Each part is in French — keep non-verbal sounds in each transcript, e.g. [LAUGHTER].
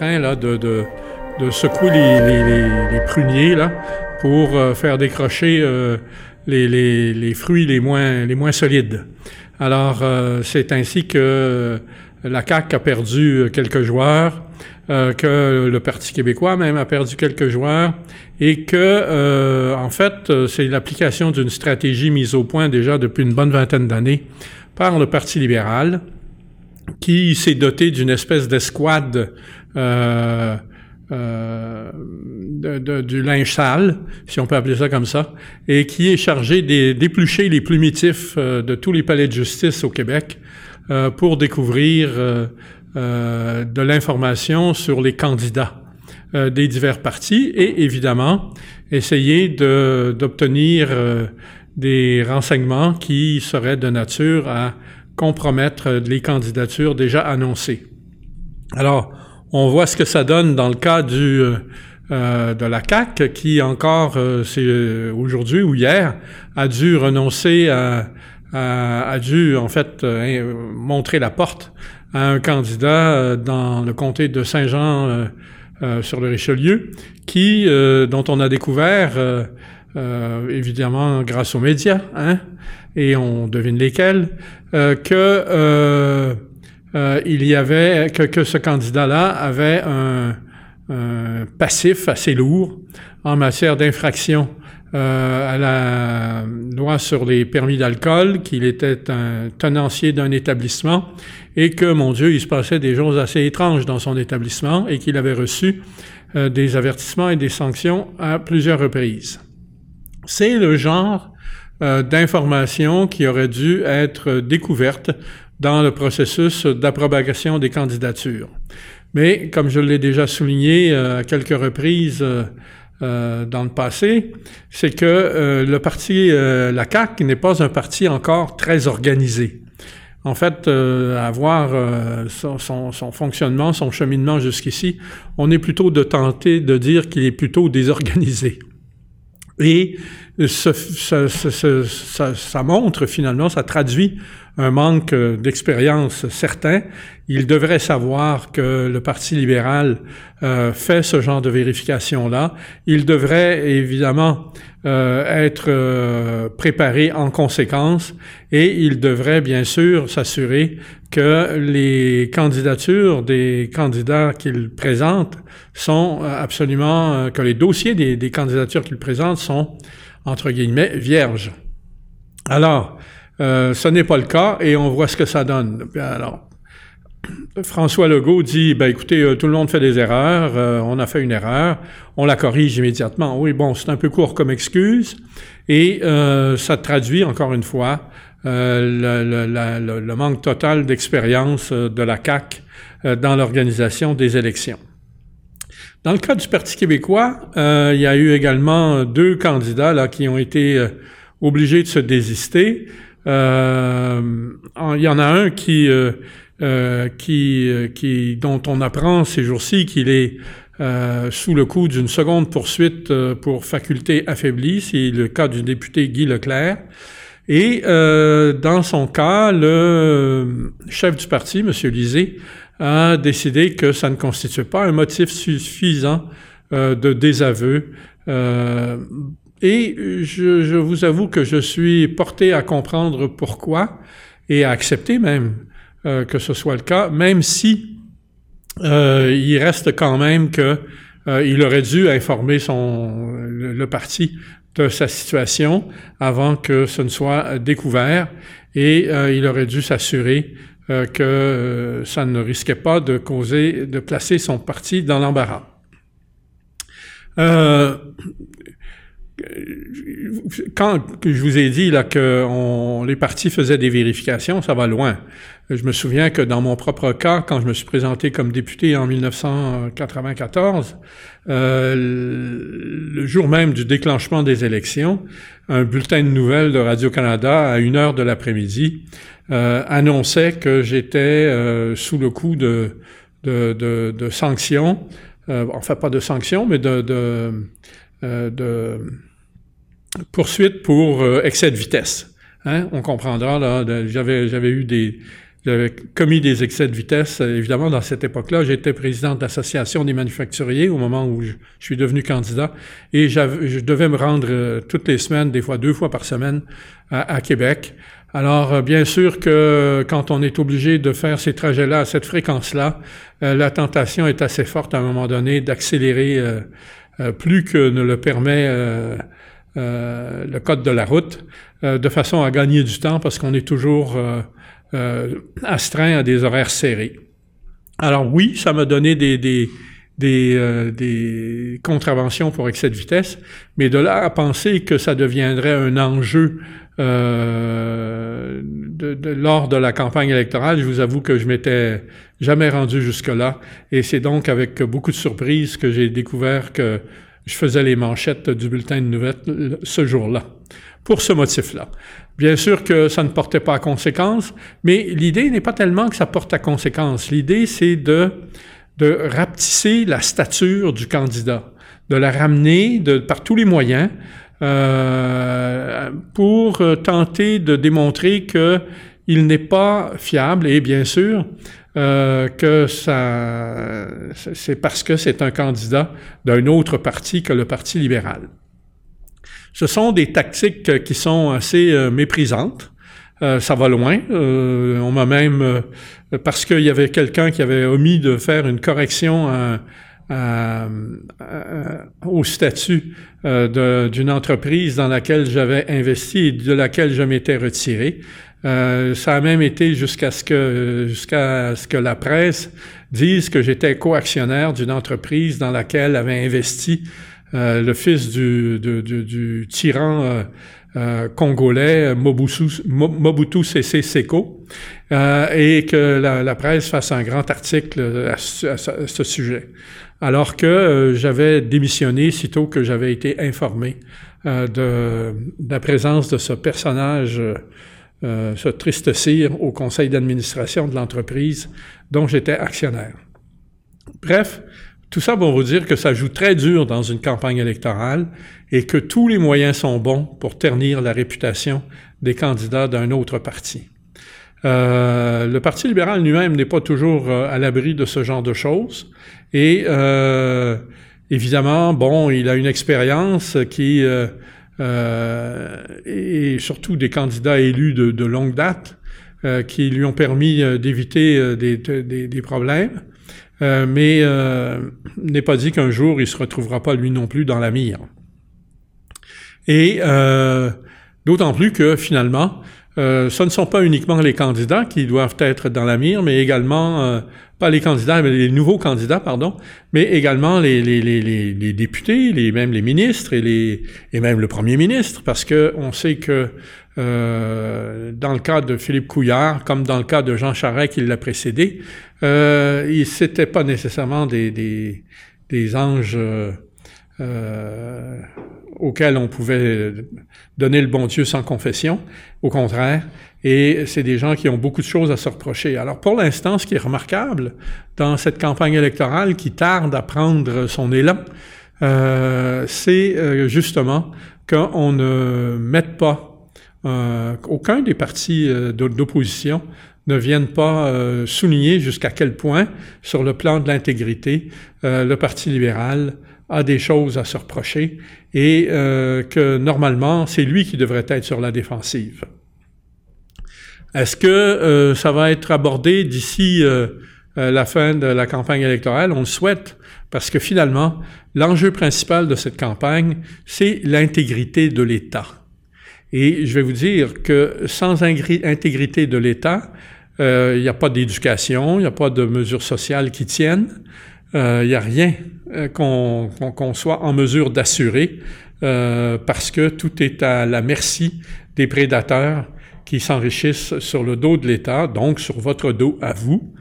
de, secouer les, pruniers là, pour euh, faire décrocher euh, les, les, fruits les moins, les moins solides. Alors, euh, c'est ainsi que la CAQ a perdu quelques joueurs, que le Parti québécois même a perdu quelques joueurs, et que, en fait, c'est l'application d'une stratégie mise au point déjà depuis une bonne vingtaine d'années par le Parti libéral, qui s'est doté d'une espèce d'escouade euh, euh, de, du linge sale, si on peut appeler ça comme ça, et qui est chargé d'éplucher les plumitifs euh, de tous les palais de justice au Québec euh, pour découvrir de l'information sur les candidats des divers partis et évidemment essayer d'obtenir des renseignements qui seraient de nature à compromettre les candidatures déjà annoncées. Alors, on voit ce que ça donne dans le cas du euh, de la CAC qui encore, euh, c'est euh, aujourd'hui ou hier, a dû renoncer à, a dû en fait montrer la porte à un candidat dans le comté de Saint-Jean sur le Richelieu, qui dont on a découvert évidemment grâce aux médias, hein, et on devine lesquels, que euh, il y avait que, que ce candidat-là avait un, un, passif assez lourd en matière d'infraction euh, à la loi sur les permis d'alcool, qu'il était un tenancier d'un établissement et que, mon Dieu, il se passait des choses assez étranges dans son établissement et qu'il avait reçu euh, des avertissements et des sanctions à plusieurs reprises. C'est le genre euh, d'informations qui aurait dû être découverte dans le processus d'approbation des candidatures. Mais, comme je l'ai déjà souligné euh, à quelques reprises euh, dans le passé, c'est que le parti, la CAQ, n'est pas un parti encore très organisé. En fait, avoir son, son, fonctionnement, son cheminement jusqu'ici, on est plutôt de tenter de dire qu'il est plutôt désorganisé. Et ça, montre finalement, ça traduit un manque d'expérience certain. Il devrait savoir que le Parti libéral euh, fait ce genre de vérification-là. Il devrait évidemment euh, être euh, préparé en conséquence et il devrait bien sûr s'assurer que les candidatures des candidats qu'il présente sont absolument, que les dossiers des, des candidatures qu'il présente sont entre guillemets, vierge. Alors, euh, ce n'est pas le cas et on voit ce que ça donne. Alors, François Legault dit, ben écoutez, euh, tout le monde fait des erreurs, euh, on a fait une erreur, on la corrige immédiatement. Oui, bon, c'est un peu court comme excuse et ça traduit encore une fois le, le, le, manque total d'expérience de la CAC dans l'organisation des élections. Dans le cas du Parti québécois, euh, il y a eu également deux candidats là, qui ont été euh, obligés de se désister. Euh, il y en a un qui, qui, qui, dont on apprend ces jours-ci qu'il est sous le coup d'une seconde poursuite pour faculté affaiblie. C'est le cas du député Guy Leclerc. Et dans son cas, le chef du parti, M. Lisée, a décidé que ça ne constituait pas un motif suffisant euh, de désaveu. Euh, et je, je, vous avoue que je suis porté à comprendre pourquoi et à accepter même euh, que ce soit le cas, même si euh, il reste quand même que euh, il aurait dû informer son le, le, parti de sa situation avant que ce ne soit découvert et il aurait dû s'assurer euh, que euh, ça ne risquait pas de causer, de placer son parti dans l'embarras. Euh, quand je vous ai dit là que les partis faisaient des vérifications, ça va loin. Je me souviens que dans mon propre cas, quand je me suis présenté comme député en 1994, euh, le jour même du déclenchement des élections, un bulletin de nouvelles de Radio-Canada à une heure de l'après-midi euh, annonçait que j'étais euh, sous le coup de, sanctions, enfin pas de sanctions, mais de, de poursuites pour excès de vitesse. Hein? On comprendra, là, j'avais, j'avais eu des, j'avais commis des excès de vitesse. Évidemment, dans cette époque-là, j'étais président de l'Association des manufacturiers au moment où je, suis devenu candidat et je devais me rendre euh, toutes les semaines, des fois deux fois par semaine, à, Québec. Alors, euh, bien sûr que quand on est obligé de faire ces trajets-là à cette fréquence-là, euh, la tentation est assez forte à un moment donné d'accélérer plus que ne le permet le code de la route, de façon à gagner du temps parce qu'on est toujours euh, astreint à des horaires serrés. Alors oui, ça m'a donné des, des, des, euh, des, contraventions pour excès de vitesse, mais de là à penser que ça deviendrait un enjeu euh, de, de, lors de la campagne électorale, je vous avoue que je m'étais jamais rendu jusque-là, et c'est donc avec beaucoup de surprise que j'ai découvert que je faisais les manchettes du bulletin de nouvelles ce jour-là, pour ce motif-là. Bien sûr que ça ne portait pas à conséquence, mais l'idée n'est pas tellement que ça porte à conséquence. L'idée, c'est de, de rapetisser la stature du candidat, de la ramener de, par tous les moyens euh, pour tenter de démontrer que il n'est pas fiable et bien sûr euh, que ça c'est parce que c'est un candidat d'un autre parti que le Parti libéral. Ce sont des tactiques qui sont assez euh, méprisantes. Euh, ça va loin. Euh, on m'a même, parce qu'il y avait quelqu'un qui avait omis de faire une correction au statut d'une entreprise dans laquelle j'avais investi et de laquelle je m'étais retiré. ça a même été jusqu'à ce que jusqu'à ce que la presse dise que j'étais coactionnaire d'une entreprise dans laquelle avait investi euh, le fils du, du, tyran euh, euh, congolais Mobutu, Mobutu Sese Seko, et que la, presse fasse un grand article à, ce sujet. Alors que j'avais démissionné sitôt que j'avais été informé de, la présence de ce personnage, ce triste cire, au conseil d'administration de l'entreprise dont j'étais actionnaire. Bref, tout ça pour vous dire que ça joue très dur dans une campagne électorale et que tous les moyens sont bons pour ternir la réputation des candidats d'un autre parti. Euh, le Parti libéral lui-même n'est pas toujours euh, à l'abri de ce genre de choses et euh, évidemment, bon, il a une expérience qui euh, et surtout des candidats élus de, longue date qui lui ont permis d'éviter des, problèmes. Euh, mais euh, n'est pas dit qu'un jour il se retrouvera pas lui non plus dans la mire. Et euh, d'autant plus que finalement, ce ne sont pas uniquement les candidats qui doivent être dans la mire, mais également pas les candidats, mais les nouveaux candidats, pardon, mais également les, députés, les, même les ministres et, les, et même le premier ministre, parce que on sait que euh, dans le cas de Philippe Couillard, comme dans le cas de Jean Charest qui l'a précédé, euh, c'était pas nécessairement des, des, des anges euh, euh, auxquels on pouvait donner le bon Dieu sans confession. Au contraire, et c'est des gens qui ont beaucoup de choses à se reprocher. Alors pour l'instant, ce qui est remarquable dans cette campagne électorale qui tarde à prendre son élan, euh, c'est euh, justement qu'on ne mette pas euh, aucun des partis euh, d'opposition ne viennent pas euh, souligner jusqu'à quel point, sur le plan de l'intégrité, le Parti libéral a des choses à se reprocher et que normalement, c'est lui qui devrait être sur la défensive. Est-ce que ça va être abordé d'ici la fin de la campagne électorale? On le souhaite, parce que finalement, l'enjeu principal de cette campagne, c'est l'intégrité de l'État. Et je vais vous dire que sans intégrité de l'État, euh, il n'y a pas d'éducation, il n'y a pas de mesures sociales qui tiennent, euh, il n'y a rien euh, qu'on soit en mesure d'assurer parce que tout est à la merci des prédateurs qui s'enrichissent sur le dos de l'État, donc sur votre dos à vous,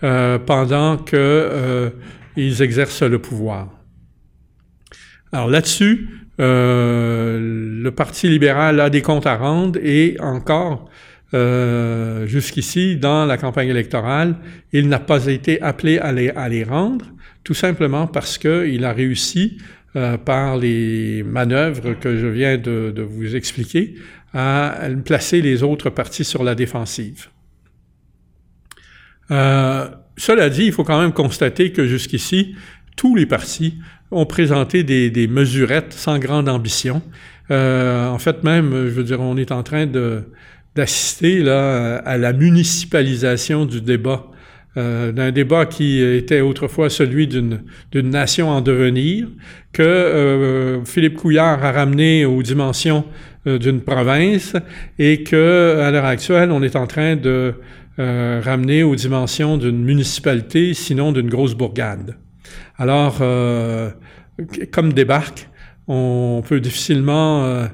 pendant qu'ils exercent le pouvoir. Alors là-dessus, euh, le Parti libéral a des comptes à rendre et encore, euh, jusqu'ici, dans la campagne électorale, il n'a pas été appelé à les, rendre, tout simplement parce qu'il a réussi, euh, par les manœuvres que je viens de, vous expliquer, à placer les autres partis sur la défensive. cela dit, il faut quand même constater que jusqu'ici, tous les partis ont présenté des, des mesurettes sans grande ambition. en fait, même, je veux dire, on est en train de d'assister là à la municipalisation du débat euh, d'un débat qui était autrefois celui d'une nation en devenir, que euh, Philippe Couillard a ramené aux dimensions euh, d'une province et que à l'heure actuelle, on est en train de ramener aux dimensions d'une municipalité, sinon d'une grosse bourgade. Alors, comme débarque, on peut difficilement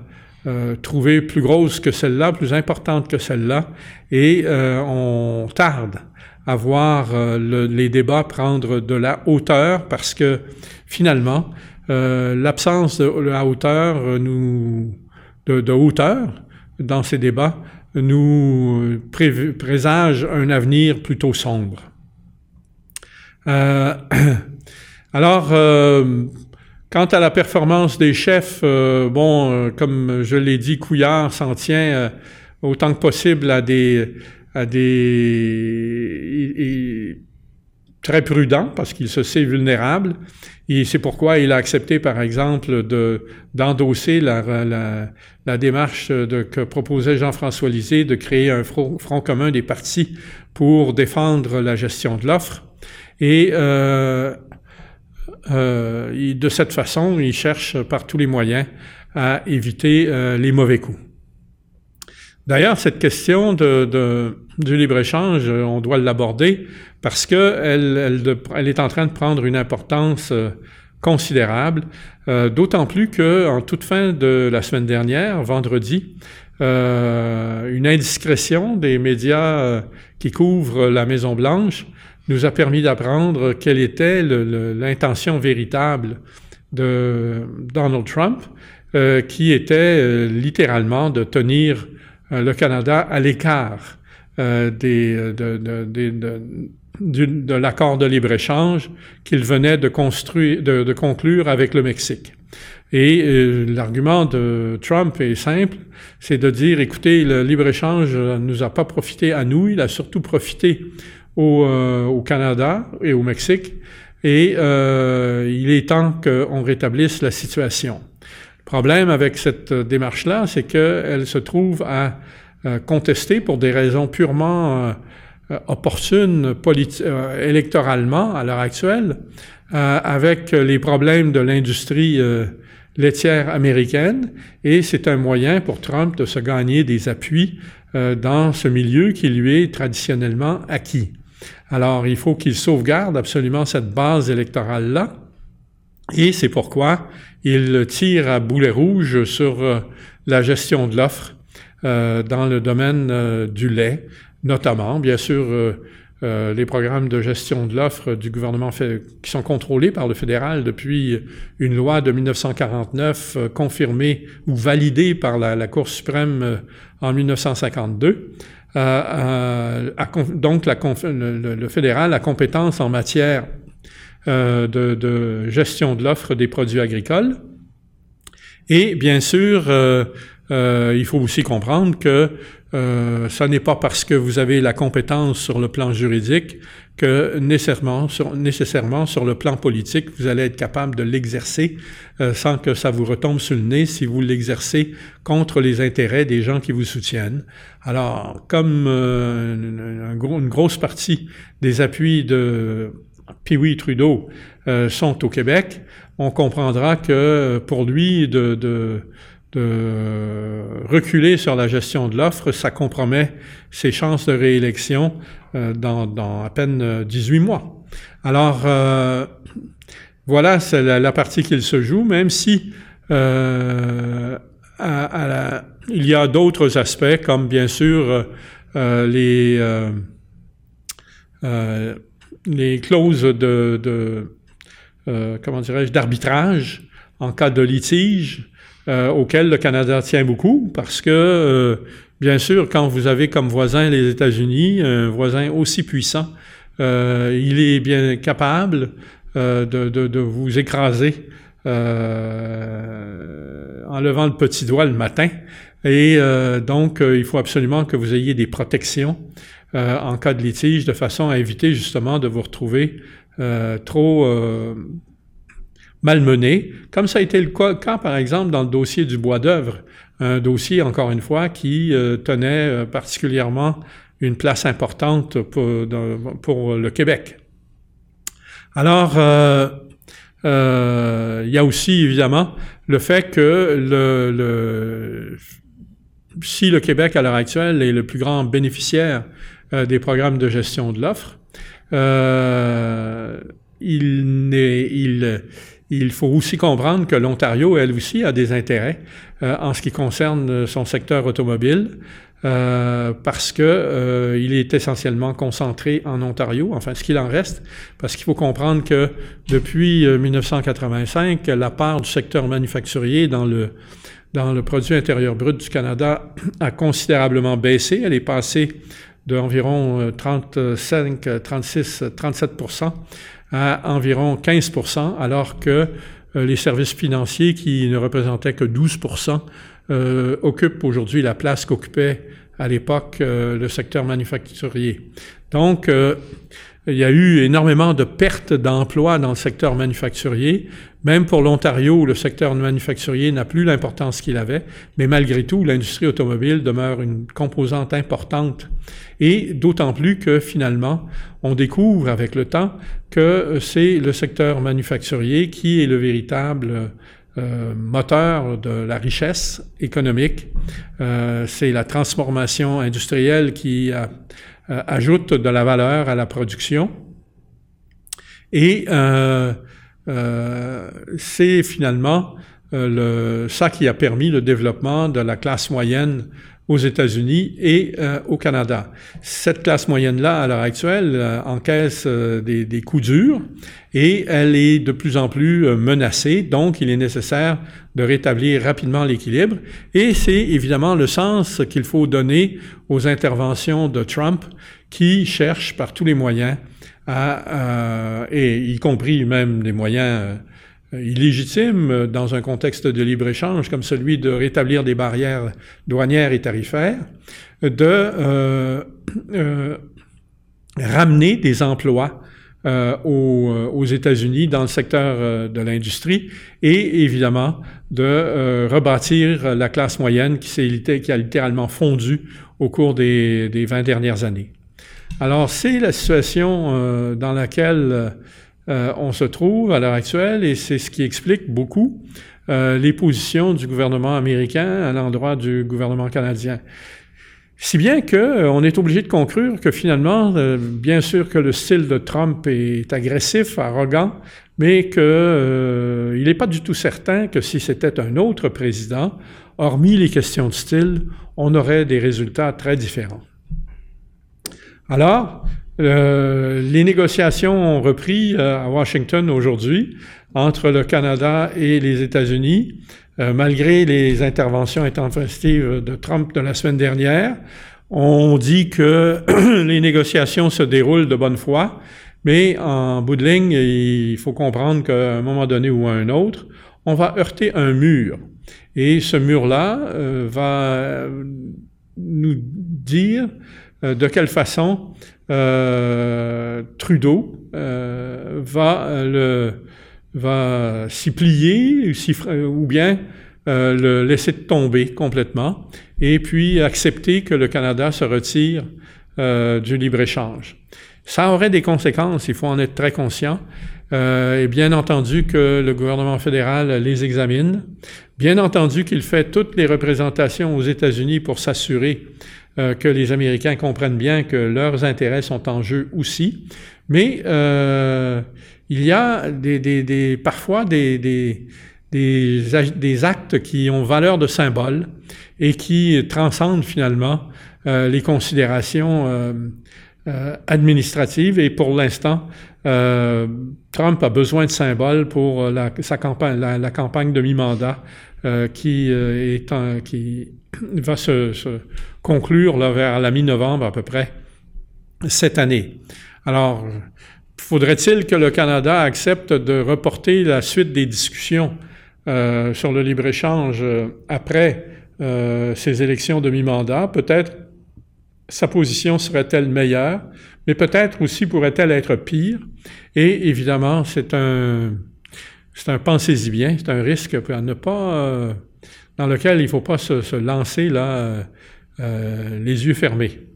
trouver plus grosse que celle-là, plus importante que celle-là, et on tarde à voir euh, les débats prendre de la hauteur parce que finalement, euh, l'absence de hauteur euh, nous de, hauteur dans ces débats nous présage un avenir plutôt sombre. [CLEARS THROAT] alors, quant à la performance des chefs, bon, comme je l'ai dit, Couillard s'en tient autant que possible à des à des très prudent parce qu'il se sait vulnérable. Et c'est pourquoi il a accepté par exemple de d'endosser la, la, démarche que proposait Jean-François Lisée de créer un front, commun des partis pour défendre la gestion de l'offre. Et euh, euh, de cette façon il cherche par tous les moyens à éviter euh, les mauvais coups. D'ailleurs, cette question de, de, du libre-échange, on doit l'aborder parce qu'elle elle, elle, est en train de prendre une importance euh, considérable, euh, d'autant plus qu'en toute fin de la semaine dernière, vendredi, une indiscrétion des médias qui couvrent la Maison-Blanche nous a permis d'apprendre quelle était l'intention véritable de Donald Trump, euh, qui était littéralement de tenir euh, le Canada à l'écart euh, de, l'accord de libre-échange qu'il venait de, de, conclure avec le Mexique. Et euh, l'argument de Trump est simple, c'est de dire, écoutez, le libre-échange ne nous a pas profité à nous, il a surtout profité au, euh, au Canada et au Mexique, et euh, il est temps qu'on rétablisse la situation. Problème avec cette euh, démarche-là, c'est qu'elle se trouve à euh, contester pour des raisons purement euh, opportunes électoralement à l'heure actuelle, avec les problèmes de l'industrie laitière américaine, et c'est un moyen pour Trump de se gagner des appuis dans ce milieu qui lui est traditionnellement acquis. Alors, il faut qu'il sauvegarde absolument cette base électorale-là, et c'est pourquoi il tire à boulet rouge sur euh, la gestion de l'offre euh, dans le domaine euh, du lait, notamment, bien sûr, les programmes de gestion de l'offre du gouvernement qui sont contrôlés par le fédéral depuis une loi de 1949 confirmée ou validée par la, Cour suprême en 1952. Donc, la, le, le, fédéral a compétence en matière euh, de, gestion de l'offre des produits agricoles. Et bien sûr, euh, euh, il faut aussi comprendre que euh, ce n'est pas parce que vous avez la compétence sur le plan juridique que nécessairement sur, nécessairement sur le plan politique, vous allez être capable de l'exercer sans que ça vous retombe sur le nez si vous l'exercez contre les intérêts des gens qui vous soutiennent. Alors, comme une, une, grosse partie des appuis de puis oui, Trudeau euh, sont au Québec, on comprendra que pour lui, de, de, reculer sur la gestion de l'offre, ça compromet ses chances de réélection euh, dans, à peine 18 mois. Alors, euh, voilà, c'est la, partie qu'il se joue, même si euh, il y a d'autres aspects, comme bien sûr euh, les clauses de, de euh, d'arbitrage en cas de litige euh, auquel le Canada tient beaucoup parce que, euh, bien sûr, quand vous avez comme voisin les États-Unis, un voisin aussi puissant, euh, il est bien capable de, de, de, vous écraser en levant le petit doigt le matin. Et donc, il faut absolument que vous ayez des protections en cas de litige de façon à éviter justement de vous retrouver trop malmené, comme ça a été le cas, par exemple, dans le dossier du bois d'œuvre, un dossier, encore une fois, qui tenait particulièrement une place importante pour, le Québec. Alors, euh, euh, il y a aussi évidemment le fait que si le Québec à l'heure actuelle est le plus grand bénéficiaire euh, des programmes de gestion de l'offre, il, il, il faut aussi comprendre que l'Ontario, elle aussi, a des intérêts en ce qui concerne son secteur automobile. Euh, parce que euh, il est essentiellement concentré en Ontario, enfin ce qu'il en reste, parce qu'il faut comprendre que depuis 1985, euh, la part du secteur manufacturier dans le dans le produit intérieur brut du Canada [CLEARS THROAT] a considérablement baissé. Elle est passée d'environ 35, 36, 37 à environ 15% alors que les services financiers qui ne représentaient que 12% euh, occupe aujourd'hui la place qu'occupait à l'époque euh, le secteur manufacturier. Donc, euh, il y a eu énormément de pertes d'emplois dans le secteur manufacturier. Même pour l'Ontario, le secteur manufacturier n'a plus l'importance qu'il avait, mais malgré tout, l'industrie automobile demeure une composante importante. Et d'autant plus que finalement, on découvre avec le temps que c'est le secteur manufacturier qui est le véritable euh, moteur de la richesse économique. Euh, c'est la transformation industrielle qui euh, ajoute de la valeur à la production. Et c'est finalement le, ça qui a permis le développement de la classe moyenne aux États-Unis et euh, au Canada. Cette classe moyenne-là, à l'heure actuelle, euh, encaisse euh, des, des, coups durs et elle est de plus en plus menacée. Donc, il est nécessaire de rétablir rapidement l'équilibre. Et c'est évidemment le sens qu'il faut donner aux interventions de Trump qui cherche par tous les moyens à, et y compris même des moyens euh, illégitime euh, dans un contexte de libre-échange comme celui de rétablir des barrières douanières et tarifaires, de euh, ramener des emplois aux, États-Unis dans le secteur de l'industrie et évidemment de rebâtir la classe moyenne qui, qui, a littéralement fondu au cours des, des 20 dernières années. Alors c'est la situation dans laquelle euh, on se trouve à l'heure actuelle et c'est ce qui explique beaucoup euh, les positions du gouvernement américain à l'endroit du gouvernement canadien. Si bien que euh, on est obligé de conclure que finalement, bien sûr que le style de Trump est agressif, arrogant, mais que il n'est pas du tout certain que si c'était un autre président, hormis les questions de style, on aurait des résultats très différents. Alors, euh, les négociations ont repris euh, à Washington aujourd'hui entre le Canada et les États-Unis, euh, malgré les interventions intempestives de Trump de la semaine dernière. On dit que [CLEARS THROAT] les négociations se déroulent de bonne foi, mais en bout de ligne, il faut comprendre qu'à un moment donné ou à un autre, on va heurter un mur. Et ce mur-là va nous dire de quelle façon euh, Trudeau euh, va le va s'y plier ou bien euh, le laisser tomber complètement et puis accepter que le Canada se retire du libre-échange. Ça aurait des conséquences, il faut en être très conscient. et bien entendu que le gouvernement fédéral les examine. Bien entendu qu'il fait toutes les représentations aux États-Unis pour s'assurer euh, que les Américains comprennent bien que leurs intérêts sont en jeu aussi. Mais euh, il y a des, des, des parfois des, des, actes qui ont valeur de symbole et qui transcendent finalement euh, les considérations euh, administratives. Et pour l'instant, Trump a besoin de symboles pour la, sa campagne, la, la campagne de mi-mandat qui, est en, qui va se, conclure vers la mi-novembre à peu près cette année. Alors, faudrait-il que le Canada accepte de reporter la suite des discussions euh, sur le libre-échange euh, après ces élections de mi-mandat, peut-être sa position serait-elle meilleure, mais peut-être aussi pourrait-elle être pire. Et évidemment, c'est un, c'est un pensez-y bien, c'est un risque à ne pas, dans lequel il ne faut pas se, lancer là, les yeux fermés.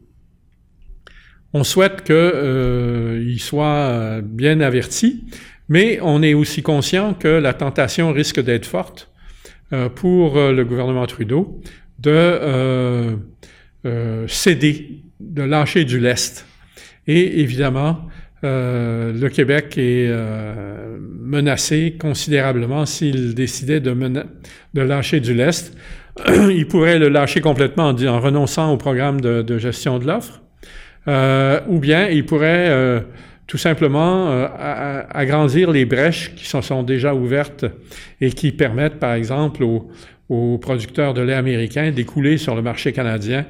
On souhaite qu'il euh, soit bien averti, mais on est aussi conscient que la tentation risque d'être forte euh, pour euh, le gouvernement Trudeau de céder, de lâcher du lest. Et évidemment, le Québec est menacé considérablement s'il décidait de, lâcher du lest. [CLEARS THROAT] il pourrait le lâcher complètement en, en renonçant au programme de, gestion de l'offre. Euh, ou bien il pourrait euh, tout simplement euh, agrandir les brèches qui sont, sont, déjà ouvertes et qui permettent, par exemple, aux, aux producteurs de lait américain d'écouler sur le marché canadien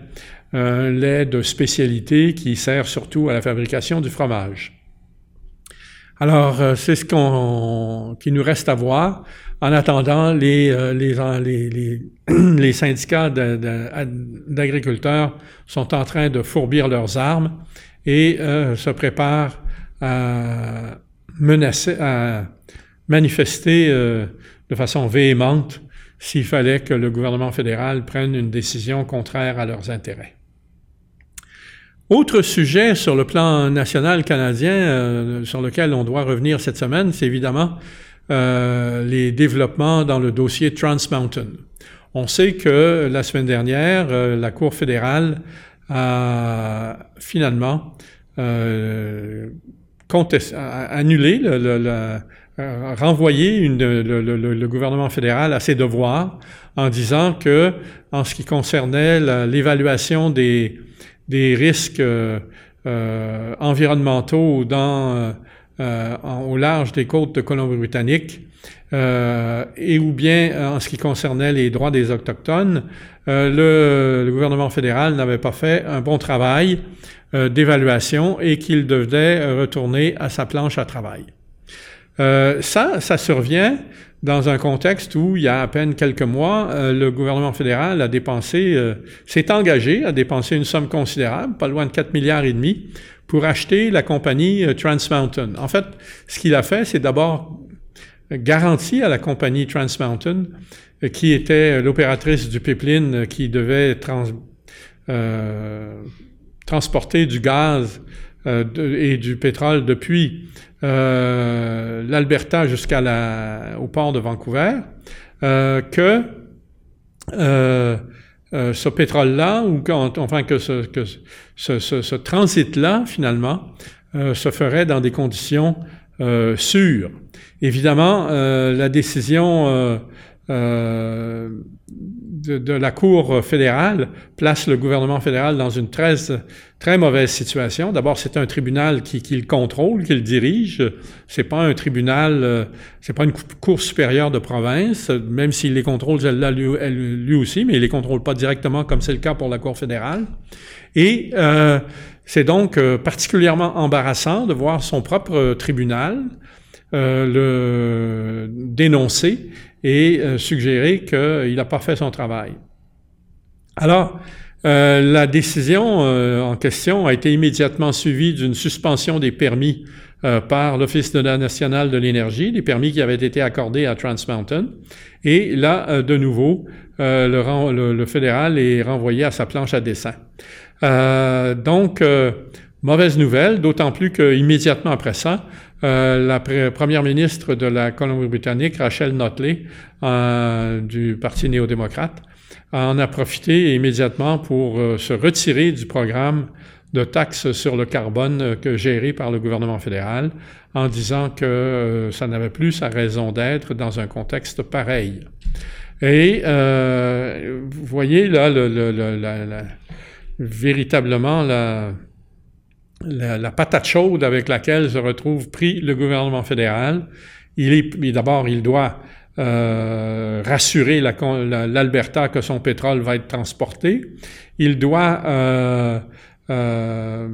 un lait de spécialité qui sert surtout à la fabrication du fromage. Alors, c'est ce qu'on, qui nous reste à voir. En attendant, les syndicats d'agriculteurs sont en train de fourbir leurs armes et euh, se préparent à menacer, à manifester euh, de façon véhémente s'il fallait que le gouvernement fédéral prenne une décision contraire à leurs intérêts. Autre sujet sur le plan national canadien euh, sur lequel on doit revenir cette semaine, c'est évidemment les développements dans le dossier Trans Mountain. On sait que la semaine dernière, euh, la Cour fédérale a finalement euh, annulé, le, renvoyé le, gouvernement fédéral à ses devoirs en disant que, en ce qui concernait l'évaluation des, des, risques euh, environnementaux dans, au large des côtes de Colombie-Britannique, euh, et ou bien en ce qui concernait les droits des Autochtones, euh, le, gouvernement fédéral n'avait pas fait un bon travail euh, d'évaluation et qu'il devait retourner à sa planche à travail. ça, ça survient dans un contexte où, il y a à peine quelques mois, le gouvernement fédéral a dépensé, s'est engagé à dépenser une somme considérable, pas loin de 4 milliards et demi, pour acheter la compagnie Trans Mountain. En fait, ce qu'il a fait, c'est d'abord garantie à la compagnie Trans Mountain, euh, qui était l'opératrice du pipeline euh, qui devait euh, transporter du gaz et du pétrole depuis l'Alberta jusqu'à au port de Vancouver, que ce pétrole-là, ou enfin que ce, transit-là, finalement, se ferait dans des conditions sûres. Évidemment, euh, la décision euh, euh, de, la Cour fédérale place le gouvernement fédéral dans une très, très mauvaise situation. D'abord, c'est un tribunal qui, qui, le contrôle, qui le dirige. C'est pas un tribunal, c'est pas une Cour supérieure de province, même s'il les contrôle elle, lui, lui, aussi, mais il les contrôle pas directement comme c'est le cas pour la Cour fédérale. Et c'est donc particulièrement embarrassant de voir son propre tribunal euh, le dénoncer et euh, suggérer qu'il n'a pas fait son travail. Alors, euh, la décision en question a été immédiatement suivie d'une suspension des permis par l'Office national de l'énergie, des permis qui avaient été accordés à Trans Mountain. Et là, de nouveau, le, le, fédéral est renvoyé à sa planche à dessin. donc, mauvaise nouvelle, d'autant plus qu'immédiatement après ça, euh, la première ministre de la Colombie-Britannique, Rachel Notley, euh, du Parti néo-démocrate, en a profité immédiatement pour euh, se retirer du programme de taxes sur le carbone que géré par le gouvernement fédéral, en disant que ça n'avait plus sa raison d'être dans un contexte pareil. Et vous voyez là, le, le, véritablement la, la, patate chaude avec laquelle se retrouve pris le gouvernement fédéral. Il est, d'abord, il doit euh, rassurer l'Alberta que son pétrole va être transporté. Il doit euh, euh,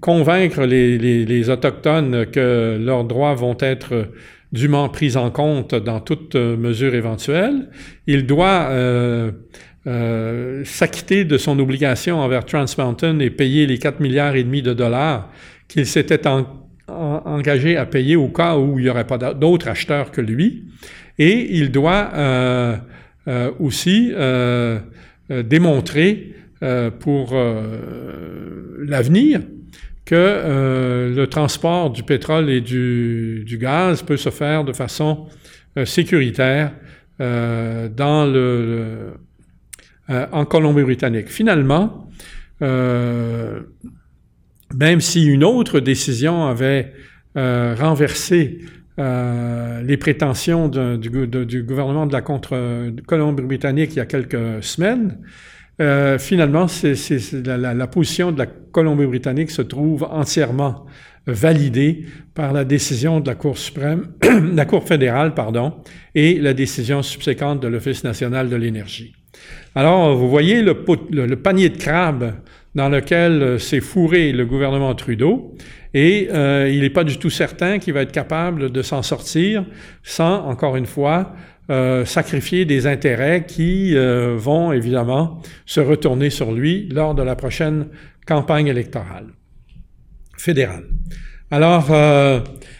convaincre les, les, Autochtones que leurs droits vont être dûment prise en compte dans toute mesure éventuelle. Il doit s'acquitter de son obligation envers Trans Mountain et payer les 4 milliards et demi de dollars qu'il s'était engagé à payer au cas où il n'y aurait pas d'autres acheteurs que lui. Et il doit aussi démontrer pour l'avenir que euh, le transport du pétrole et du, gaz peut se faire de façon euh, sécuritaire euh, dans le, en Colombie-Britannique. Finalement, même si une autre décision avait renversé les prétentions du, gouvernement de la Colombie-Britannique il y a quelques semaines, euh, finalement, c'est, la, position de la Colombie-Britannique se trouve entièrement validée par la décision de la Cour suprême, [COUGHS] la Cour fédérale, pardon, et la décision subséquente de l'Office national de l'énergie. Alors, vous voyez le, panier de crabes dans lequel euh, s'est fourré le gouvernement Trudeau, et euh, il n'est pas du tout certain qu'il va être capable de s'en sortir sans, encore une fois, euh, sacrifier des intérêts qui vont évidemment se retourner sur lui lors de la prochaine campagne électorale fédérale. Alors,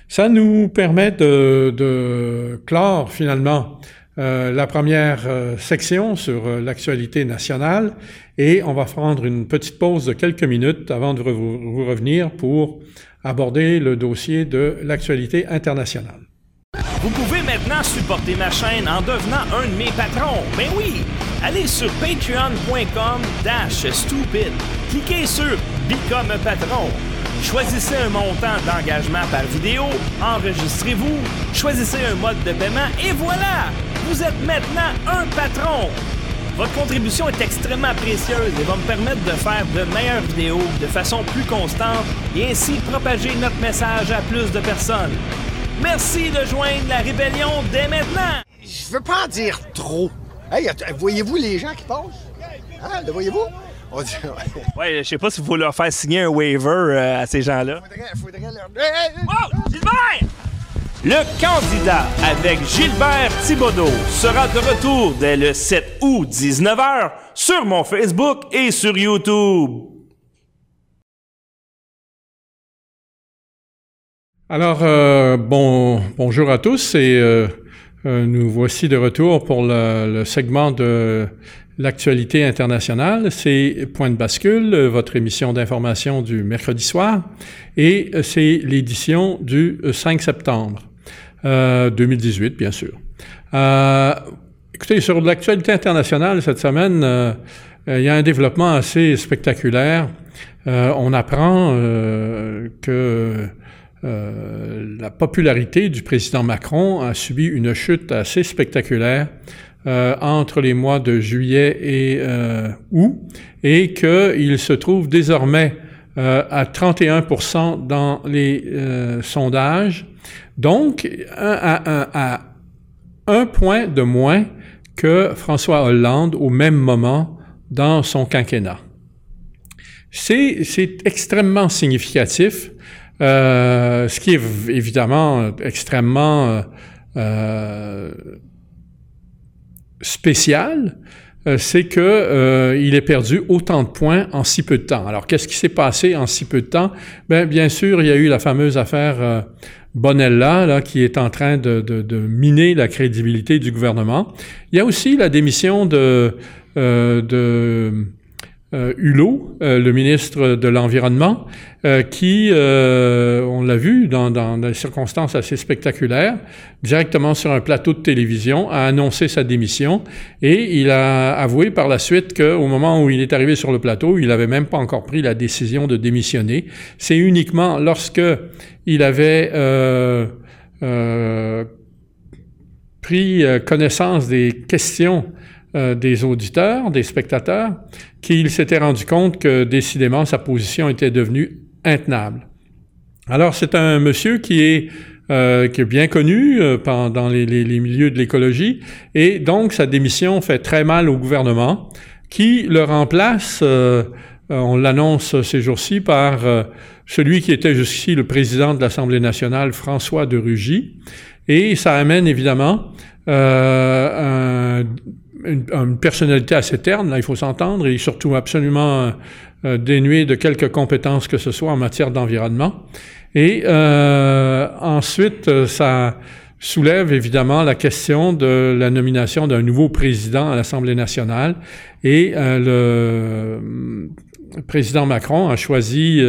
ça nous permet de clore finalement la première section sur l'actualité nationale et on va prendre une petite pause de quelques minutes avant de vous revenir pour aborder le dossier de l'actualité internationale. Vous pouvez maintenant supporter ma chaîne en devenant un de mes patrons. Ben oui! Allez sur patreon.com dash stupid. Cliquez sur Become un patron. Choisissez un montant d'engagement par vidéo, enregistrez-vous, choisissez un mode de paiement et voilà! Vous êtes maintenant un patron! Votre contribution est extrêmement précieuse et va me permettre de faire de meilleures vidéos de façon plus constante et ainsi propager notre message à plus de personnes. Merci de joindre la rébellion dès maintenant. Je veux pas en dire trop. Voyez-vous les gens qui passent? Hein, le voyez-vous? Ouais, je sais pas s'il faut leur faire signer un waiver euh, à ces gens-là. Faudrait, faudrait leur... Oh, Gilbert! Le candidat avec Gilbert Thibodeau sera de retour dès le 7 août 19h sur mon Facebook et sur YouTube. Alors, euh, bon, bonjour à tous et euh, euh, nous voici de retour pour le, segment de l'actualité internationale. C'est Point de bascule, votre émission d'information du mercredi soir et c'est l'édition du 5 septembre 2018, bien sûr. écoutez, sur l'actualité internationale cette semaine, il y a un développement assez spectaculaire. on apprend que euh, la popularité du président Macron a subi une chute assez spectaculaire euh, entre les mois de juillet et euh, août et qu'il se trouve désormais à 31% dans les sondages, donc à, à, un point de moins que François Hollande au même moment dans son quinquennat. C'est extrêmement significatif euh, ce qui est évidemment extrêmement euh, spécial, euh, c'est que il ait perdu autant de points en si peu de temps. Alors, qu'est-ce qui s'est passé en si peu de temps? Ben, bien sûr, il y a eu la fameuse affaire Bonella, là, qui est en train de, de, de, miner la crédibilité du gouvernement. Il y a aussi la démission de, de euh, Hulot, euh, le ministre de l'Environnement, euh, qui, on l'a vu dans, dans, des circonstances assez spectaculaires, directement sur un plateau de télévision, a annoncé sa démission et il a avoué par la suite qu'au moment où il est arrivé sur le plateau, il n'avait même pas encore pris la décision de démissionner. C'est uniquement lorsque il avait pris connaissance des questions euh, des auditeurs, des spectateurs, qu'il s'était rendu compte que décidément sa position était devenue intenable. Alors c'est un monsieur qui est, euh, qui est bien connu euh, dans les, les, milieux de l'écologie et donc sa démission fait très mal au gouvernement qui le remplace, euh, on l'annonce ces jours-ci, par celui qui était jusqu'ici le président de l'Assemblée nationale, François de Rugy, Et ça amène évidemment euh, une, personnalité assez terne, là, il faut s'entendre, et surtout absolument euh, dénué de quelque compétences que ce soit en matière d'environnement. Et euh, ensuite, ça soulève évidemment la question de la nomination d'un nouveau président à l'Assemblée nationale. Et le président Macron a choisi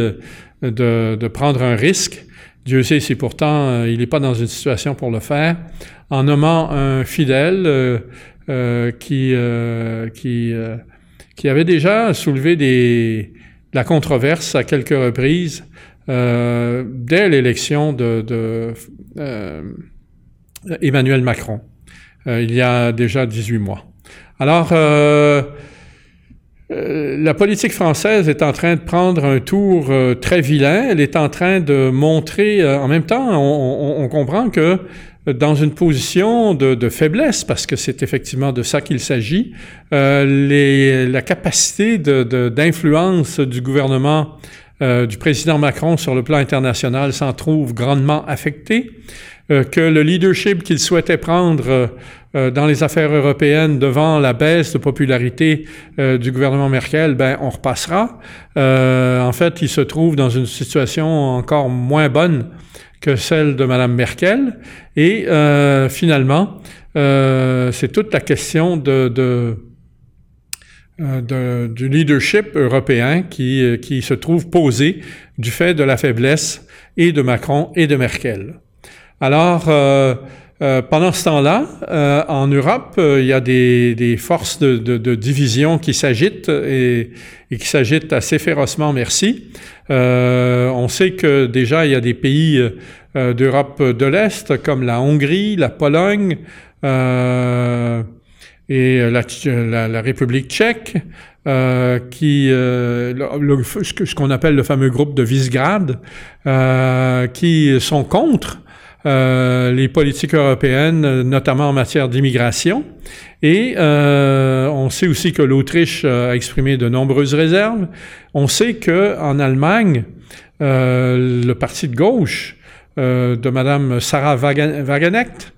de, prendre un risque Dieu sait si pourtant euh, il n'est pas dans une situation pour le faire, en nommant un fidèle euh, euh, qui, qui, qui avait déjà soulevé des, la controverse à quelques reprises dès l'élection de, de Emmanuel Macron, il y a déjà 18 mois. Alors, euh, la politique française est en train de prendre un tour euh, très vilain. Elle est en train de montrer, euh, en même temps, on, comprend que dans une position de, faiblesse, parce que c'est effectivement de ça qu'il s'agit, la capacité d'influence du gouvernement du président Macron sur le plan international s'en trouve grandement affectée. Euh, que le leadership qu'il souhaitait prendre euh, euh, dans les affaires européennes devant la baisse de popularité du gouvernement Merkel, ben on repassera. en fait, il se trouve dans une situation encore moins bonne que celle de Mme Merkel. Et finalement, c'est toute la question de, de, du leadership européen qui, qui se trouve posé du fait de la faiblesse et de Macron et de Merkel. Alors, euh, euh, pendant ce temps-là, euh, en Europe, il y a des, forces de, division qui s'agitent et, qui s'agitent assez férocement, merci. on sait que déjà, il y a des pays d'Europe de l'Est, comme la Hongrie, la Pologne et la, République tchèque, qui ce qu'on appelle le fameux groupe de Visegrad, qui sont contre euh, les politiques européennes, notamment en matière d'immigration. Et euh, on sait aussi que l'Autriche a exprimé de nombreuses réserves. On sait que en Allemagne, euh, le parti de gauche de Madame Sarah Wagenknecht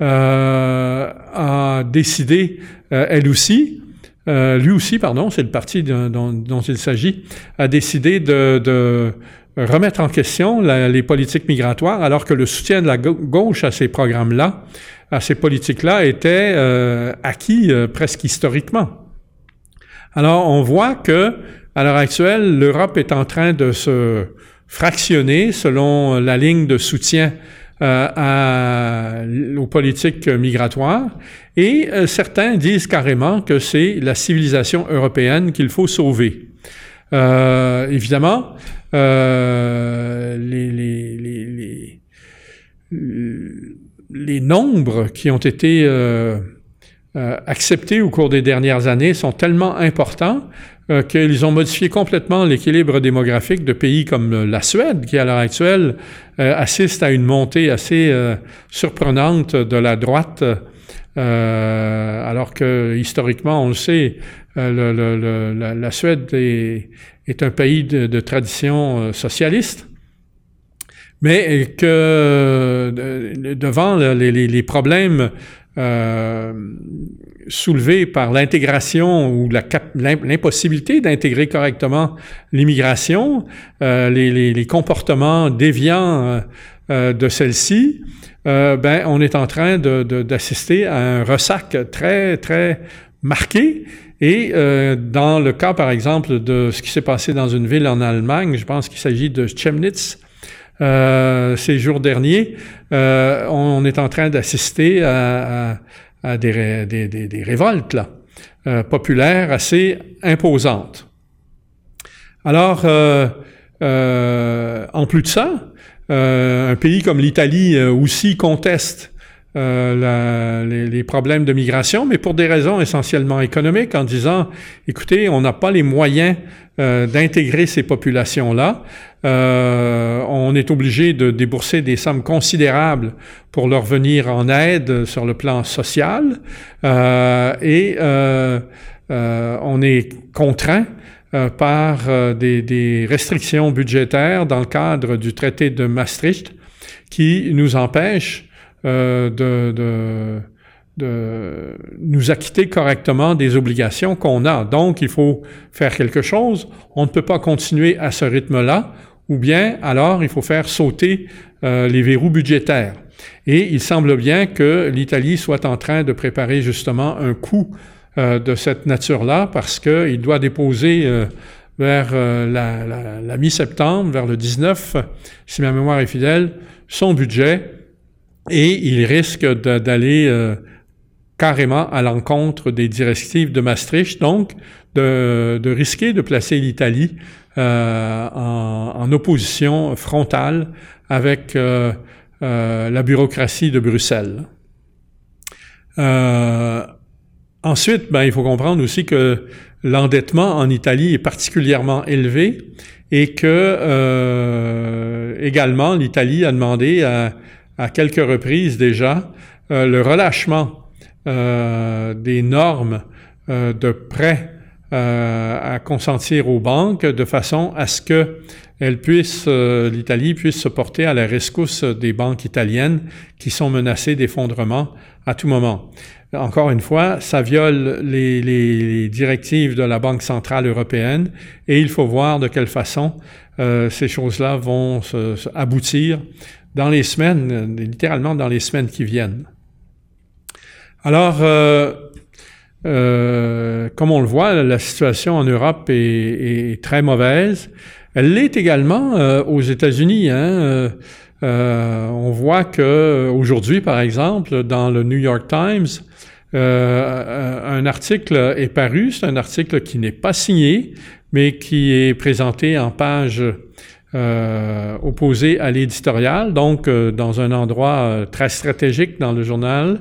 a décidé, elle aussi, lui aussi, pardon, c'est le parti dont, il s'agit, a décidé de remettre en question les politiques migratoires, alors que le soutien de la gauche à ces programmes-là, à ces politiques-là, était euh, acquis euh, presque historiquement. Alors, on voit que, à l'heure actuelle, l'Europe est en train de se fractionner selon la ligne de soutien euh, aux politiques migratoires, et certains disent carrément que c'est la civilisation européenne qu'il faut sauver. évidemment, euh, les, nombres qui ont été euh, euh, acceptés au cours des dernières années sont tellement importants qu'ils ont modifié complètement l'équilibre démographique de pays comme la Suède, qui à l'heure actuelle assiste à une montée assez surprenante de la droite, alors que historiquement, on le sait, la, Suède est, est un pays de, tradition euh, socialiste, mais que devant les, problèmes euh, soulevés par l'intégration ou l'impossibilité d'intégrer correctement l'immigration, euh, les, comportements déviants de celle-ci, ben, on est en train d'assister à un ressac très, très marqué et euh, dans le cas, par exemple, de ce qui s'est passé dans une ville en Allemagne, je pense qu'il s'agit de Chemnitz, euh, ces jours derniers, euh, on est en train d'assister à, des, des, révoltes là, euh, populaires assez imposantes. Alors, en plus de ça, un pays comme l'Italie aussi conteste euh, les, problèmes de migration, mais pour des raisons essentiellement économiques, en disant, écoutez, on n'a pas les moyens euh, d'intégrer ces populations-là. Euh, on est obligé de débourser des sommes considérables pour leur venir en aide sur le plan social, et on est contraint par des, des restrictions budgétaires dans le cadre du traité de Maastricht qui nous empêchent de, de, de, nous acquitter correctement des obligations qu'on a. Donc, il faut faire quelque chose. On ne peut pas continuer à ce rythme-là, ou bien alors il faut faire sauter les verrous budgétaires. Et il semble bien que l'Italie soit en train de préparer justement un coup euh, de cette nature-là parce qu'il doit déposer euh, vers euh, la, la mi-septembre, vers le 19, si ma mémoire est fidèle, son budget et il risque d'aller carrément à l'encontre des directives de Maastricht, donc de, de risquer de placer l'Italie euh, en, en, opposition frontale avec euh, euh, la bureaucratie de Bruxelles. Euh, ensuite, ben, il faut comprendre aussi que l'endettement en Italie est particulièrement élevé et que euh, également l'Italie a demandé à, à, quelques reprises déjà le relâchement des normes de prêts à consentir aux banques de façon à ce que euh, l'Italie puisse se porter à la rescousse des banques italiennes qui sont menacées d'effondrement à tout moment. Encore une fois, ça viole les, directives de la Banque centrale européenne et il faut voir de quelle façon euh, ces choses-là vont se, aboutir dans les semaines, littéralement dans les semaines qui viennent. Alors, euh, euh, comme on le voit, la situation en Europe est, très mauvaise. Elle l'est également euh, aux États-Unis. Hein, on voit que aujourd'hui, par exemple, dans le New York Times, un article est paru. C'est un article qui n'est pas signé, mais qui est présenté en page opposée à l'éditorial, donc dans un endroit très stratégique dans le journal.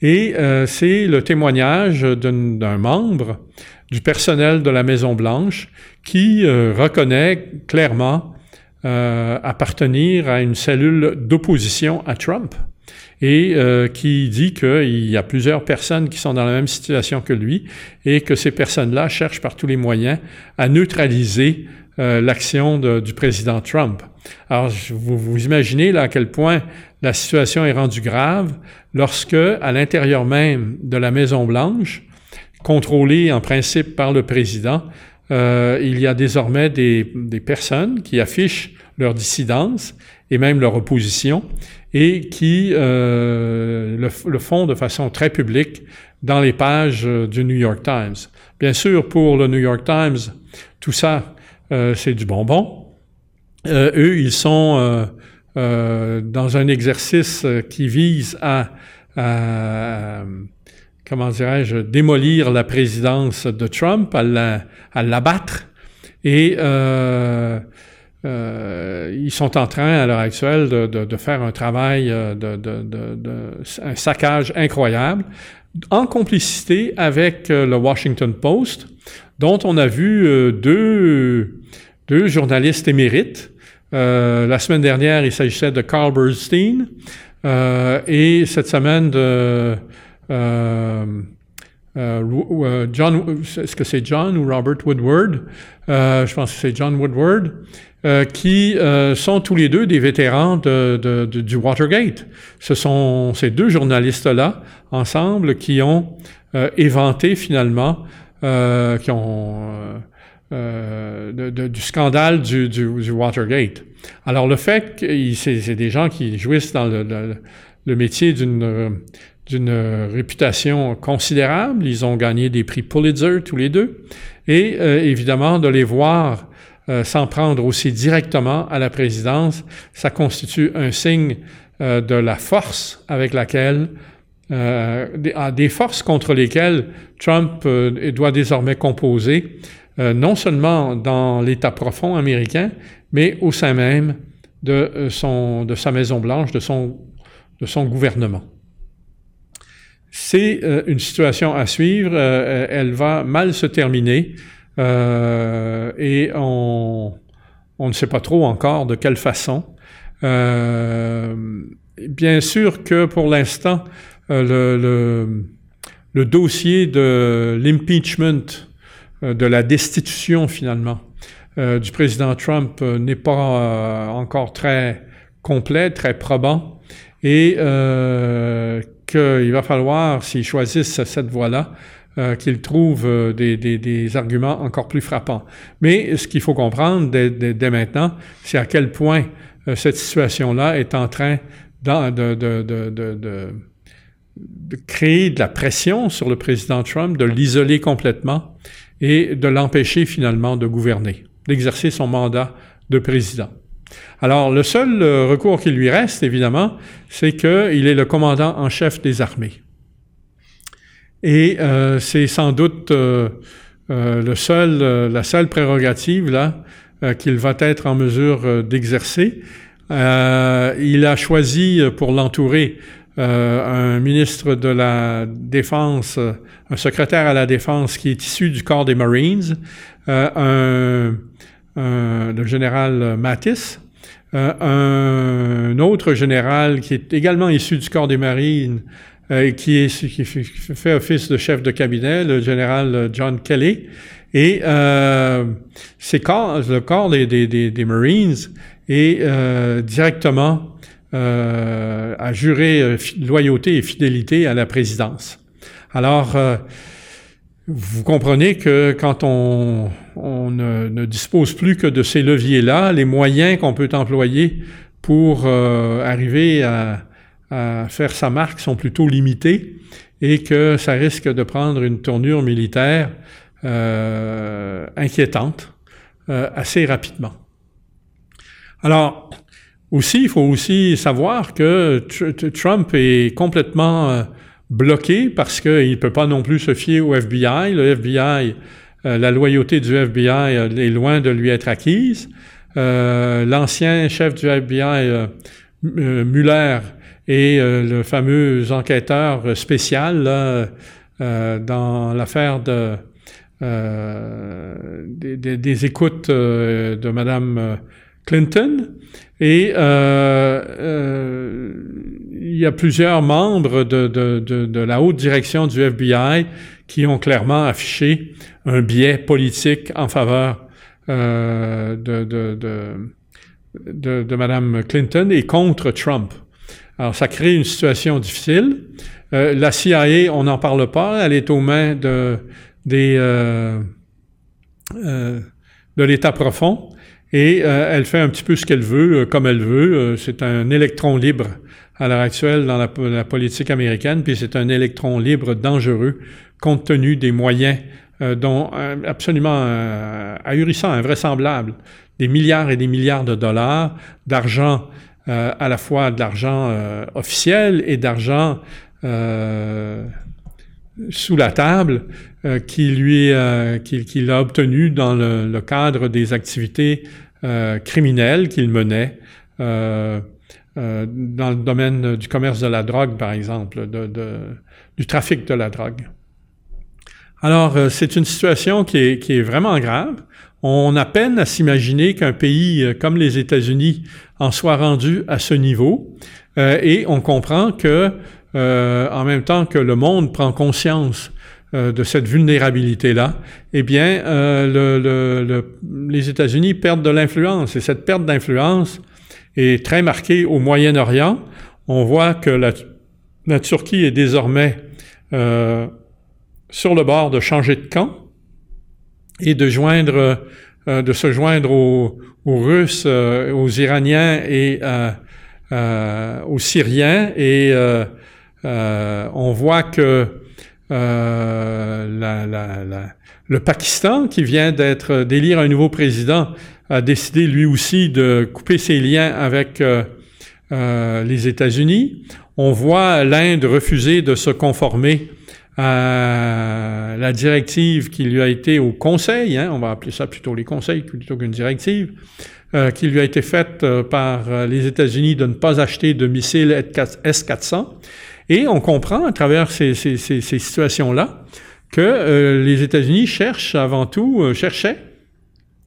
Et c'est le témoignage d'un membre du personnel de la Maison Blanche qui euh, reconnaît clairement euh, appartenir à une cellule d'opposition à Trump et euh, qui dit qu'il y a plusieurs personnes qui sont dans la même situation que lui et que ces personnes-là cherchent par tous les moyens à neutraliser l'action du président Trump. Alors, vous, imaginez là à quel point la situation est rendue grave lorsque, à l'intérieur même de la Maison Blanche, contrôlée en principe par le président, euh, il y a désormais des, personnes qui affichent leur dissidence et même leur opposition et qui euh, le, font de façon très publique dans les pages euh, du New York Times. Bien sûr, pour le New York Times, tout ça, c'est du bonbon. eux, ils sont dans un exercice qui vise à comment dirais-je, démolir la présidence de Trump, à l'abattre. et euh, euh, ils sont en train, à l'heure actuelle, de, de, de, faire un travail, euh, de, de, un saccage incroyable, en complicité avec euh, le Washington Post, dont on a vu euh, deux, deux journalistes émérites. la semaine dernière, il s'agissait de Carl Bernstein, et cette semaine de euh, euh, euh, John, est-ce que c'est John ou Robert Woodward? je pense que c'est John Woodward. qui sont tous les deux des vétérans de, du Watergate. Ce sont ces deux journalistes-là, ensemble, qui ont éventé finalement, qui ont du scandale du, Watergate. Alors le fait que c'est des gens qui jouissent dans le, métier d'une réputation considérable. Ils ont gagné des prix Pulitzer tous les deux. Et euh, évidemment, de les voir euh, s'en prendre aussi directement à la présidence, ça constitue un signe euh, de la force avec laquelle, ah, des, forces contre lesquelles Trump doit désormais composer, non seulement dans l'État profond américain, mais au sein même de, de sa Maison-Blanche, de son, de son gouvernement. C'est euh, une situation à suivre. Euh, elle va mal se terminer euh, et on, ne sait pas trop encore de quelle façon. bien sûr que pour l'instant, le, dossier de l'impeachment, de la destitution finalement, du président Trump n'est pas encore très complet, très probant. et euh, qu'il va falloir, s'ils choisissent cette voie-là, euh, qu'ils trouvent euh, des, arguments encore plus frappants. Mais ce qu'il faut comprendre dès, maintenant, c'est à quel point euh, cette situation-là est en train de, de, créer de la pression sur le président Trump, de l'isoler complètement et de l'empêcher finalement de gouverner, d'exercer son mandat de président. Alors, le seul recours qui lui reste, évidemment, c'est qu'il est le commandant en chef des armées. Et euh, c'est sans doute euh, euh, la seule prérogative là qu'il va être en mesure d'exercer. il a choisi pour l'entourer un ministre de la Défense, un secrétaire à la Défense qui est issu du corps des Marines, un, le général Mattis, un autre général qui est également issu du corps des Marines, euh, qui, fait office de chef de cabinet, le général John Kelly. Et euh, c'est le corps des, Marines est euh, directement euh, à jurer euh, loyauté et fidélité à la présidence. Alors, euh, vous comprenez que quand on, on ne, dispose plus que de ces leviers-là, les moyens qu'on peut employer pour arriver à, à faire sa marque sont plutôt limités et que ça risque de prendre une tournure militaire euh, inquiétante euh, assez rapidement. Alors, aussi, il faut aussi savoir que Trump est complètement euh, bloqué parce qu'il ne peut pas non plus se fier au FBI. Le FBI, euh, la loyauté du FBI est loin de lui être acquise. L'ancien chef du FBI, Mueller, et euh, le fameux enquêteur spécial euh, dans l'affaire de, euh, des, des, écoutes euh, de Madame Clinton. Et il y a plusieurs membres de, la haute direction du FBI qui ont clairement affiché un biais politique en faveur de, de, Mme Clinton et contre Trump. Alors, ça crée une situation difficile. Euh, la CIA, on n'en parle pas, elle est aux mains de, des, euh, euh, de l'État profond et euh, elle fait un petit peu ce qu'elle veut, euh, comme elle veut. Euh, c'est un électron libre à l'heure actuelle dans la, la, politique américaine, puis c'est un électron libre dangereux compte tenu des moyens dont absolument ahurissants, invraisemblables, des milliards et des milliards de dollars d'argent euh, à la fois de l'argent euh, officiel et d'argent euh, sous la table qui lui qu'il a obtenu dans le, cadre des activités criminelles qu'il menait dans le domaine du commerce de la drogue, par exemple, du trafic de la drogue. Alors, c'est une situation qui est, qui est vraiment grave. On a peine à s'imaginer qu'un pays euh, comme les États-Unis en soit rendu à ce niveau, euh, et on comprend que, euh, en même temps que le monde prend conscience de cette vulnérabilité-là, eh bien, le, les États-Unis perdent de l'influence, et cette perte d'influence est très marquée au Moyen-Orient. On voit que la, Turquie est désormais sur le bord de changer de camp et de joindre, euh, de se joindre aux, Russes, euh, aux Iraniens et euh, aux Syriens. Et on voit que la, le Pakistan, qui vient d'être d'élire un nouveau président, a décidé lui aussi de couper ses liens avec les États-Unis. On voit l'Inde refuser de se conformer à la directive qui lui a été au conseil, hein, on va appeler ça plutôt les conseils plutôt qu'une directive, euh, qui lui a été faite euh, par euh, les États-Unis de ne pas acheter de missiles S-400. Et on comprend à travers ces, ces, ces, ces situations-là que euh, les États-Unis cherchent avant tout, cherchaient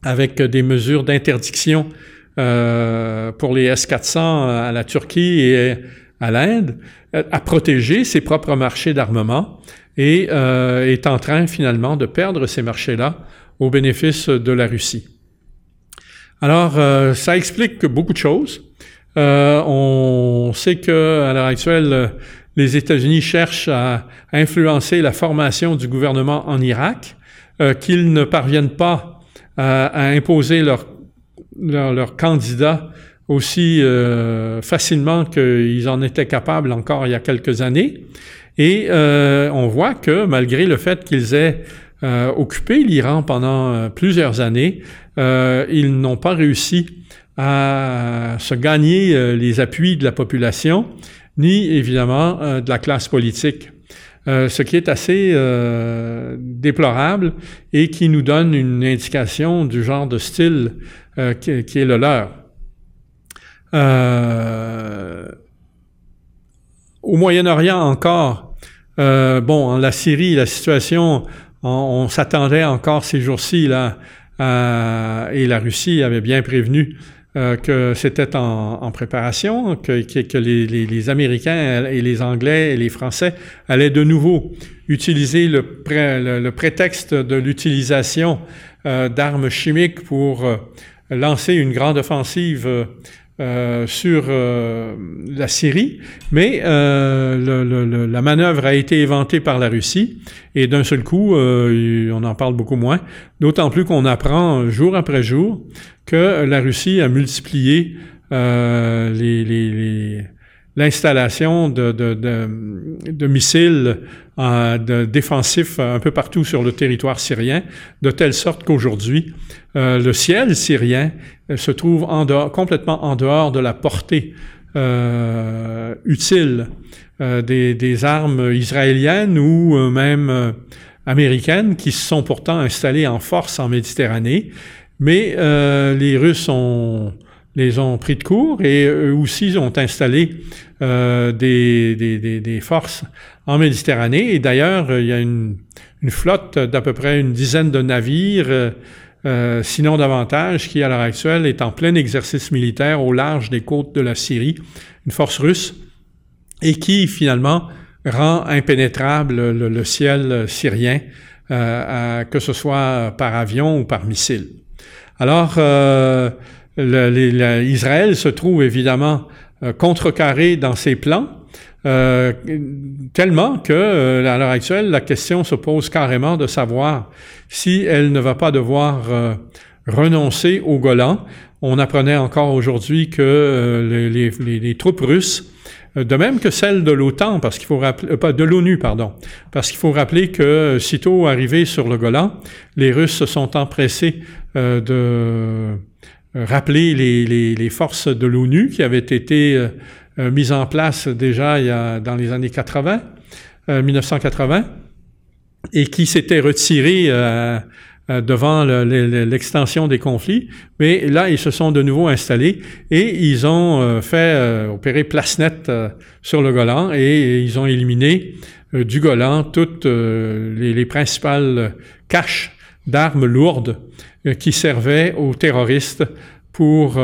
avec des mesures d'interdiction pour les S-400 à la Turquie et à l'Inde, à protéger ses propres marchés d'armement et euh, est en train finalement de perdre ces marchés-là au bénéfice de la Russie. Alors, euh, ça explique beaucoup de choses. on sait que à l'heure actuelle, les États-Unis cherchent à influencer la formation du gouvernement en Irak, qu'ils ne parviennent pas à, imposer leur, leur, leur candidat aussi euh, facilement qu'ils en étaient capables encore il y a quelques années. Et euh, on voit que malgré le fait qu'ils aient euh, occupé l'Iran pendant plusieurs années, ils n'ont pas réussi à se gagner les appuis de la population, ni évidemment de la classe politique. ce qui est assez déplorable et qui nous donne une indication du genre de style qui, est le leur. Euh, au Moyen-Orient encore, euh, bon, en la Syrie, la situation, on, s'attendait encore ces jours-ci là, et la Russie avait bien prévenu euh, que c'était en, préparation, que, les, Américains et les Anglais et les Français allaient de nouveau utiliser le, le, prétexte de l'utilisation d'armes chimiques pour lancer une grande offensive euh, sur euh, la Syrie, mais euh, la manœuvre a été éventée par la Russie et d'un seul coup, on en parle beaucoup moins, d'autant plus qu'on apprend jour après jour que la Russie a multiplié les, les l'installation de, de, de, de, missiles euh, défensifs un peu partout sur le territoire syrien, de telle sorte qu'aujourd'hui, euh, le ciel syrien euh, se trouve en dehors, complètement en dehors de la portée euh, utile euh, des, des, armes israéliennes ou même américaines qui se sont pourtant installées en force en Méditerranée. Mais les Russes ont les ont pris de court et eux aussi ont installé euh, des, des, des, forces en Méditerranée. Et d'ailleurs, il y a une, une flotte d'à peu près une dizaine de navires, euh, euh, sinon davantage, qui à l'heure actuelle est en plein exercice militaire au large des côtes de la Syrie, une force russe, et qui finalement rend impénétrable le, ciel syrien, que ce soit par avion ou par missile. Alors, le, Israël se trouve évidemment euh, contrecarré dans ses plans, euh, tellement que euh, à l'heure actuelle, la question se pose carrément de savoir si elle ne va pas devoir renoncer au Golan. On apprenait encore aujourd'hui que les, troupes russes de même que celles de l'OTAN, parce qu'il faut rappeler, de l'ONU, pardon, parce qu'il faut rappeler que sitôt arrivés sur le Golan, les Russes se sont empressés de euh, rappeler les, forces de l'ONU qui avaient été euh, euh, mises en place déjà dans les années 80, 1980, et qui s'étaient retirées devant l'extension des conflits, mais là, ils se sont de nouveau installés et ils ont fait opérer place nette sur le Golan et, ils ont éliminé du Golan toutes les, principales caches d'armes lourdes euh, qui servaient aux terroristes pour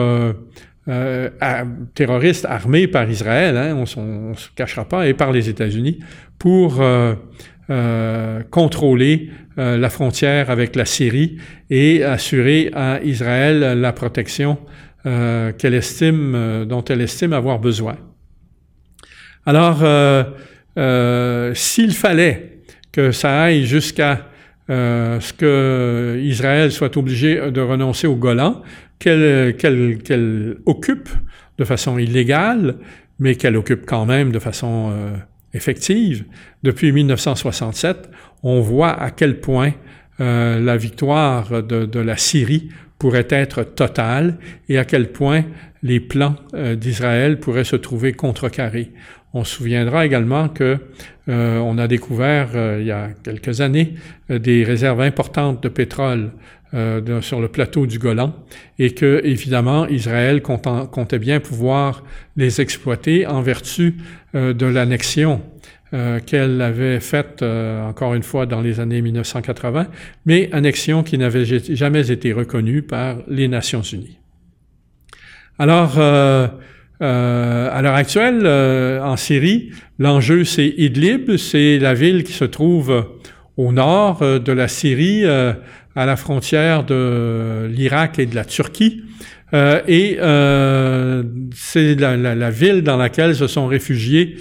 euh, euh, terroristes armés par Israël, hein, on ne se cachera pas, et par les États-Unis, pour euh, contrôler la frontière avec la Syrie et assurer à Israël la protection qu'elle estime, dont elle estime avoir besoin. Alors, s'il fallait que ça aille jusqu'à euh, ce que Israël soit obligé de renoncer au Golan, qu'elle occupe de façon illégale, mais qu'elle occupe quand même de façon euh, effective. Depuis 1967, on voit à quel point euh, la victoire de, de, la Syrie pourrait être totale et à quel point les plans d'Israël pourraient se trouver contrecarrés. On se souviendra également que euh, on a découvert euh, il y a quelques années euh, des réserves importantes de pétrole sur le plateau du Golan et que évidemment Israël comptait bien pouvoir les exploiter en vertu de l'annexion qu'elle avait faite encore une fois dans les années 1980, mais annexion qui n'avait jamais été reconnue par les Nations Unies. Alors euh, à l'heure actuelle, euh, en Syrie, l'enjeu c'est Idlib, c'est la ville qui se trouve au nord euh, de la Syrie, à la frontière de l'Irak et de la Turquie. et c'est la, ville dans laquelle se sont réfugiés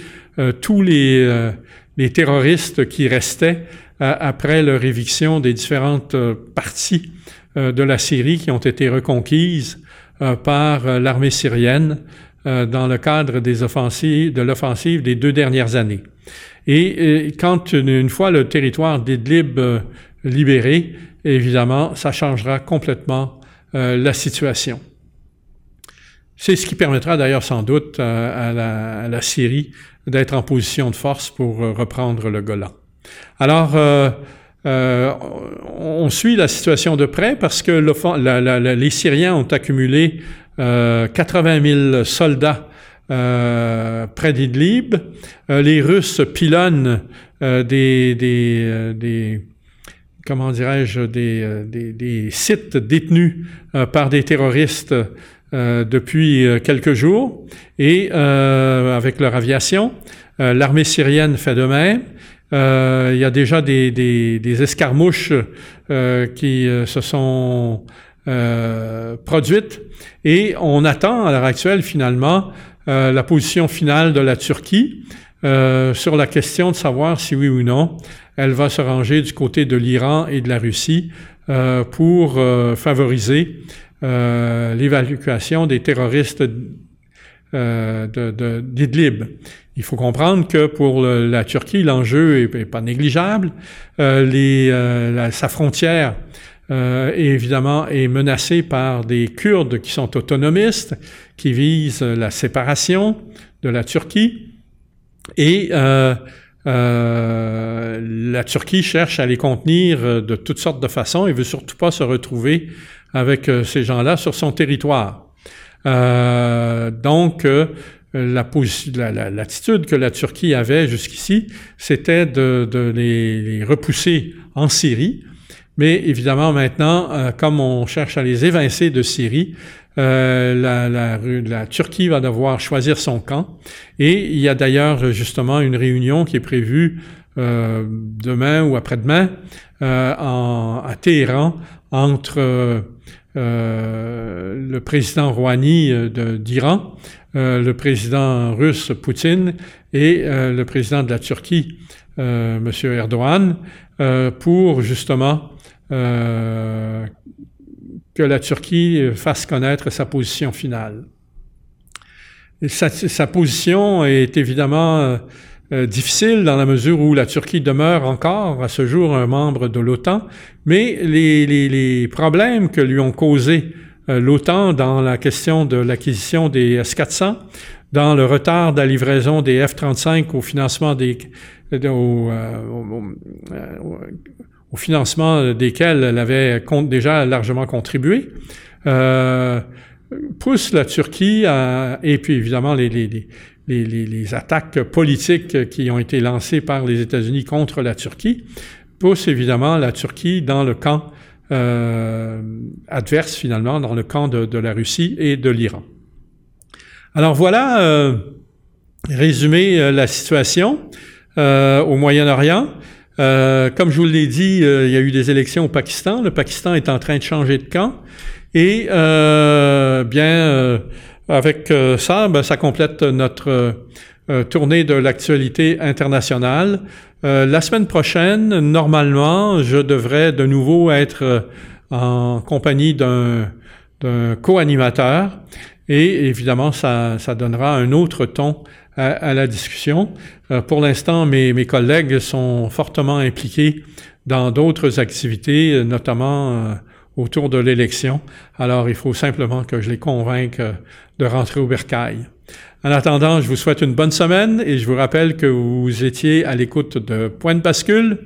tous les, les terroristes qui restaient après leur éviction des différentes parties de la Syrie qui ont été reconquises par l'armée syrienne dans le cadre des offensives, de l'offensive des deux dernières années. Et, quand une, fois le territoire d'Idlib euh, libéré, évidemment, ça changera complètement euh, la situation. C'est ce qui permettra d'ailleurs sans doute euh, à, la, Syrie d'être en position de force pour reprendre le Golan. Alors, on suit la situation de près parce que les Syriens ont accumulé 80 000 soldats euh, près d'Idlib. Euh, les Russes pilonnent euh, des, comment dirais-je, des, des, sites détenus par des terroristes depuis quelques jours et avec leur aviation. L'armée syrienne fait de même. Il y a déjà des, des escarmouches qui se sont produites et on attend à l'heure actuelle finalement euh, la position finale de la Turquie euh, sur la question de savoir si oui ou non elle va se ranger du côté de l'Iran et de la Russie euh, pour favoriser l'évacuation des terroristes d'Idlib. Il faut comprendre que pour la Turquie, l'enjeu est, pas négligeable. sa frontière euh, évidemment est menacé par des Kurdes qui sont autonomistes, qui visent la séparation de la Turquie. Et euh, euh, la Turquie cherche à les contenir de toutes sortes de façons et veut surtout pas se retrouver avec ces gens-là sur son territoire. donc, l'attitude que la Turquie avait jusqu'ici, c'était de, les, repousser en Syrie mais évidemment, maintenant, euh, comme on cherche à les évincer de Syrie, euh, la, Turquie va devoir choisir son camp. Et il y a d'ailleurs justement une réunion qui est prévue euh, demain ou après-demain à Téhéran entre le président Rouhani d'Iran, le président russe Poutine et le président de la Turquie, M. Erdogan, pour justement euh, que la Turquie fasse connaître sa position finale. sa, position est évidemment euh, euh, difficile dans la mesure où la Turquie demeure encore à ce jour un membre de l'OTAN, mais les, problèmes que lui ont causés l'OTAN dans la question de l'acquisition des S-400, dans le retard de la livraison des F-35 au financement des, au, au financement desquels elle avait déjà largement contribué, euh, pousse la Turquie à, et puis évidemment les, les, les, les, attaques politiques qui ont été lancées par les États-Unis contre la Turquie, pousse évidemment la Turquie dans le camp euh, adverse finalement, dans le camp de, la Russie et de l'Iran. Alors voilà, euh, résumé euh, la situation au Moyen-Orient. Comme je vous l'ai dit, il y a eu des élections au Pakistan. Le Pakistan est en train de changer de camp. Et bien, avec ça, ben, ça complète notre tournée de l'actualité internationale. La semaine prochaine, normalement, je devrais de nouveau être en compagnie d'un co-animateur. Et évidemment, ça, ça donnera un autre ton à, la discussion. Euh, pour l'instant, mes, mes, collègues sont fortement impliqués dans d'autres activités, euh, notamment euh, autour de l'élection. Alors, il faut simplement que je les convainque de rentrer au bercail. En attendant, je vous souhaite une bonne semaine et je vous rappelle que vous étiez à l'écoute de Point de bascule.